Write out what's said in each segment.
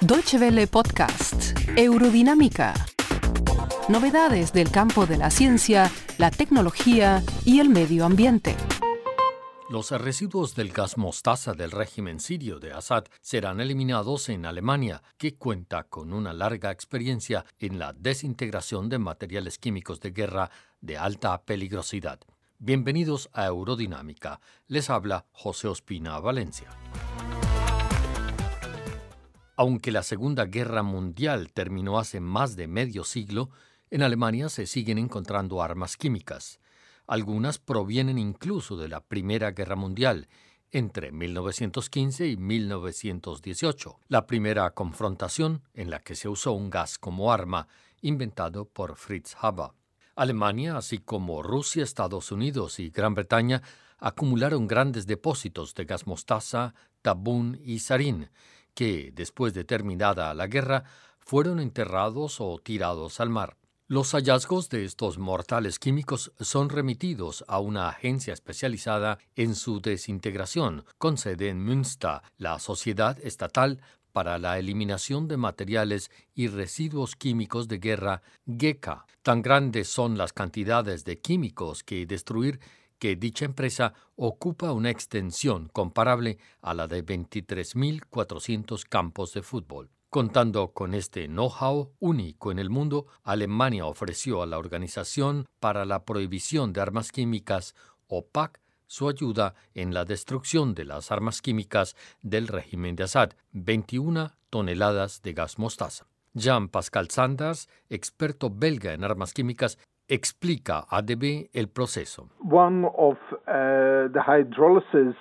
Deutsche Welle Podcast, Eurodinámica. Novedades del campo de la ciencia, la tecnología y el medio ambiente. Los residuos del gas mostaza del régimen sirio de Assad serán eliminados en Alemania, que cuenta con una larga experiencia en la desintegración de materiales químicos de guerra de alta peligrosidad. Bienvenidos a Eurodinámica. Les habla José Ospina Valencia. Aunque la Segunda Guerra Mundial terminó hace más de medio siglo, en Alemania se siguen encontrando armas químicas. Algunas provienen incluso de la Primera Guerra Mundial, entre 1915 y 1918, la primera confrontación en la que se usó un gas como arma, inventado por Fritz Haber. Alemania, así como Rusia, Estados Unidos y Gran Bretaña, acumularon grandes depósitos de gas mostaza, tabún y sarín, que, después de terminada la guerra, fueron enterrados o tirados al mar. Los hallazgos de estos mortales químicos son remitidos a una agencia especializada en su desintegración, con sede en Münster, la Sociedad Estatal para la Eliminación de Materiales y Residuos Químicos de Guerra, GECA. Tan grandes son las cantidades de químicos que destruir que dicha empresa ocupa una extensión comparable a la de 23.400 campos de fútbol. Contando con este know-how único en el mundo, Alemania ofreció a la Organización para la Prohibición de Armas Químicas, OPAC, su ayuda en la destrucción de las armas químicas del régimen de Assad, 21 toneladas de gas mostaza. Jean-Pascal Sanders, experto belga en armas químicas, explica a DB el proceso. Uh,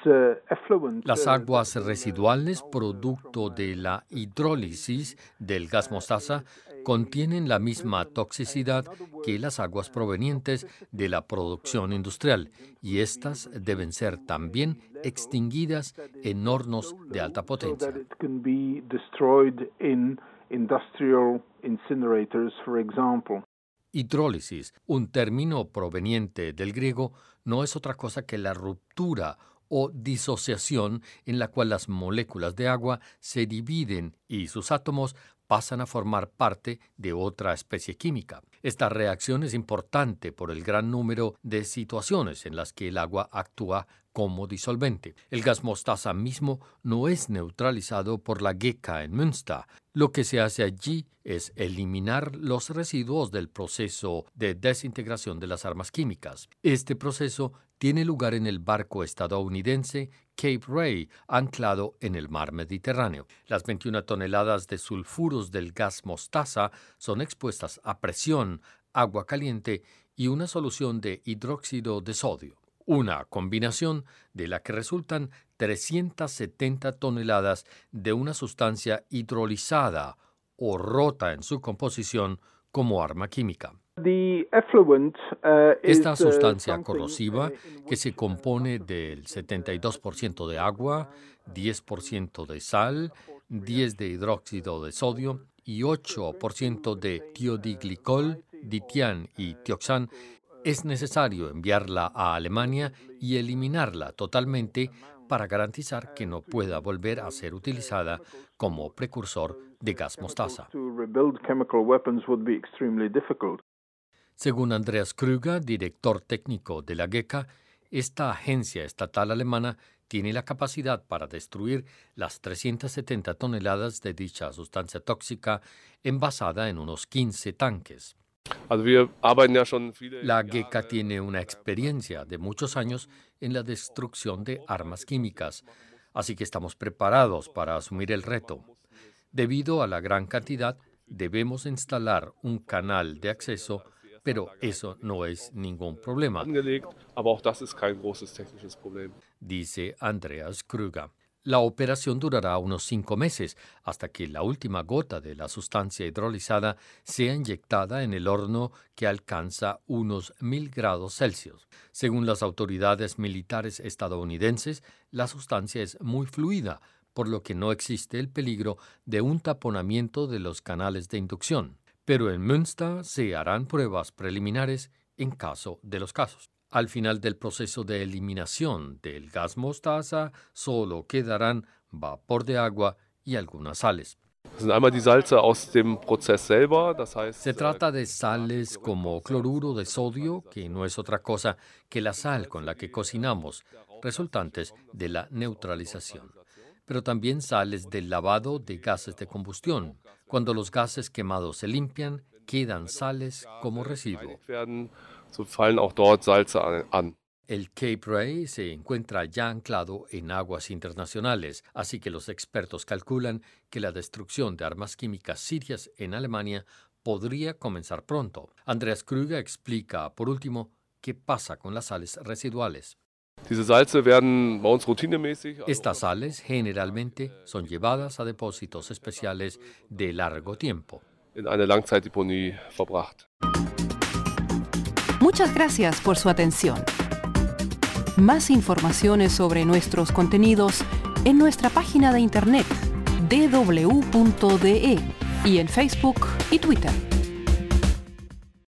uh, Las aguas residuales producto de la hidrólisis del gas mostaza contienen la misma toxicidad que las aguas provenientes de la producción industrial y estas deben ser también extinguidas en hornos de alta potencia. Hidrólisis, un término proveniente del griego, no es otra cosa que la ruptura o disociación en la cual las moléculas de agua se dividen y sus átomos pasan a formar parte de otra especie química. Esta reacción es importante por el gran número de situaciones en las que el agua actúa como disolvente. El gas mostaza mismo no es neutralizado por la GECA en Münster. Lo que se hace allí es eliminar los residuos del proceso de desintegración de las armas químicas. Este proceso tiene lugar en el barco estadounidense Cape Ray, anclado en el mar Mediterráneo. Las 21 toneladas de sulfuros del gas mostaza son expuestas a presión, agua caliente y una solución de hidróxido de sodio una combinación de la que resultan 370 toneladas de una sustancia hidrolizada o rota en su composición como arma química. Uh, Esta uh, sustancia corrosiva, uh, que se compone del 72% de agua, 10% de sal, 10 de hidróxido de sodio y 8% de tiodiglicol, ditián y tioxán, es necesario enviarla a Alemania y eliminarla totalmente para garantizar que no pueda volver a ser utilizada como precursor de gas mostaza. Según Andreas Krüger, director técnico de la GECA, esta agencia estatal alemana tiene la capacidad para destruir las 370 toneladas de dicha sustancia tóxica envasada en unos 15 tanques. La GECA tiene una experiencia de muchos años en la destrucción de armas químicas, así que estamos preparados para asumir el reto. Debido a la gran cantidad, debemos instalar un canal de acceso, pero eso no es ningún problema, dice Andreas Krüger. La operación durará unos cinco meses hasta que la última gota de la sustancia hidrolizada sea inyectada en el horno que alcanza unos mil grados Celsius. Según las autoridades militares estadounidenses, la sustancia es muy fluida, por lo que no existe el peligro de un taponamiento de los canales de inducción. Pero en Münster se harán pruebas preliminares en caso de los casos. Al final del proceso de eliminación del gas mostaza, solo quedarán vapor de agua y algunas sales. Se trata de sales como cloruro de sodio, que no es otra cosa que la sal con la que cocinamos, resultantes de la neutralización. Pero también sales del lavado de gases de combustión. Cuando los gases quemados se limpian, quedan sales como residuo. El Cape Ray se encuentra ya anclado en aguas internacionales, así que los expertos calculan que la destrucción de armas químicas sirias en Alemania podría comenzar pronto. Andreas Krüger explica, por último, qué pasa con las sales residuales. Estas sales generalmente son llevadas a depósitos especiales de largo tiempo. Muchas gracias por su atención. Más informaciones sobre nuestros contenidos en nuestra página de internet www.de y en Facebook y Twitter.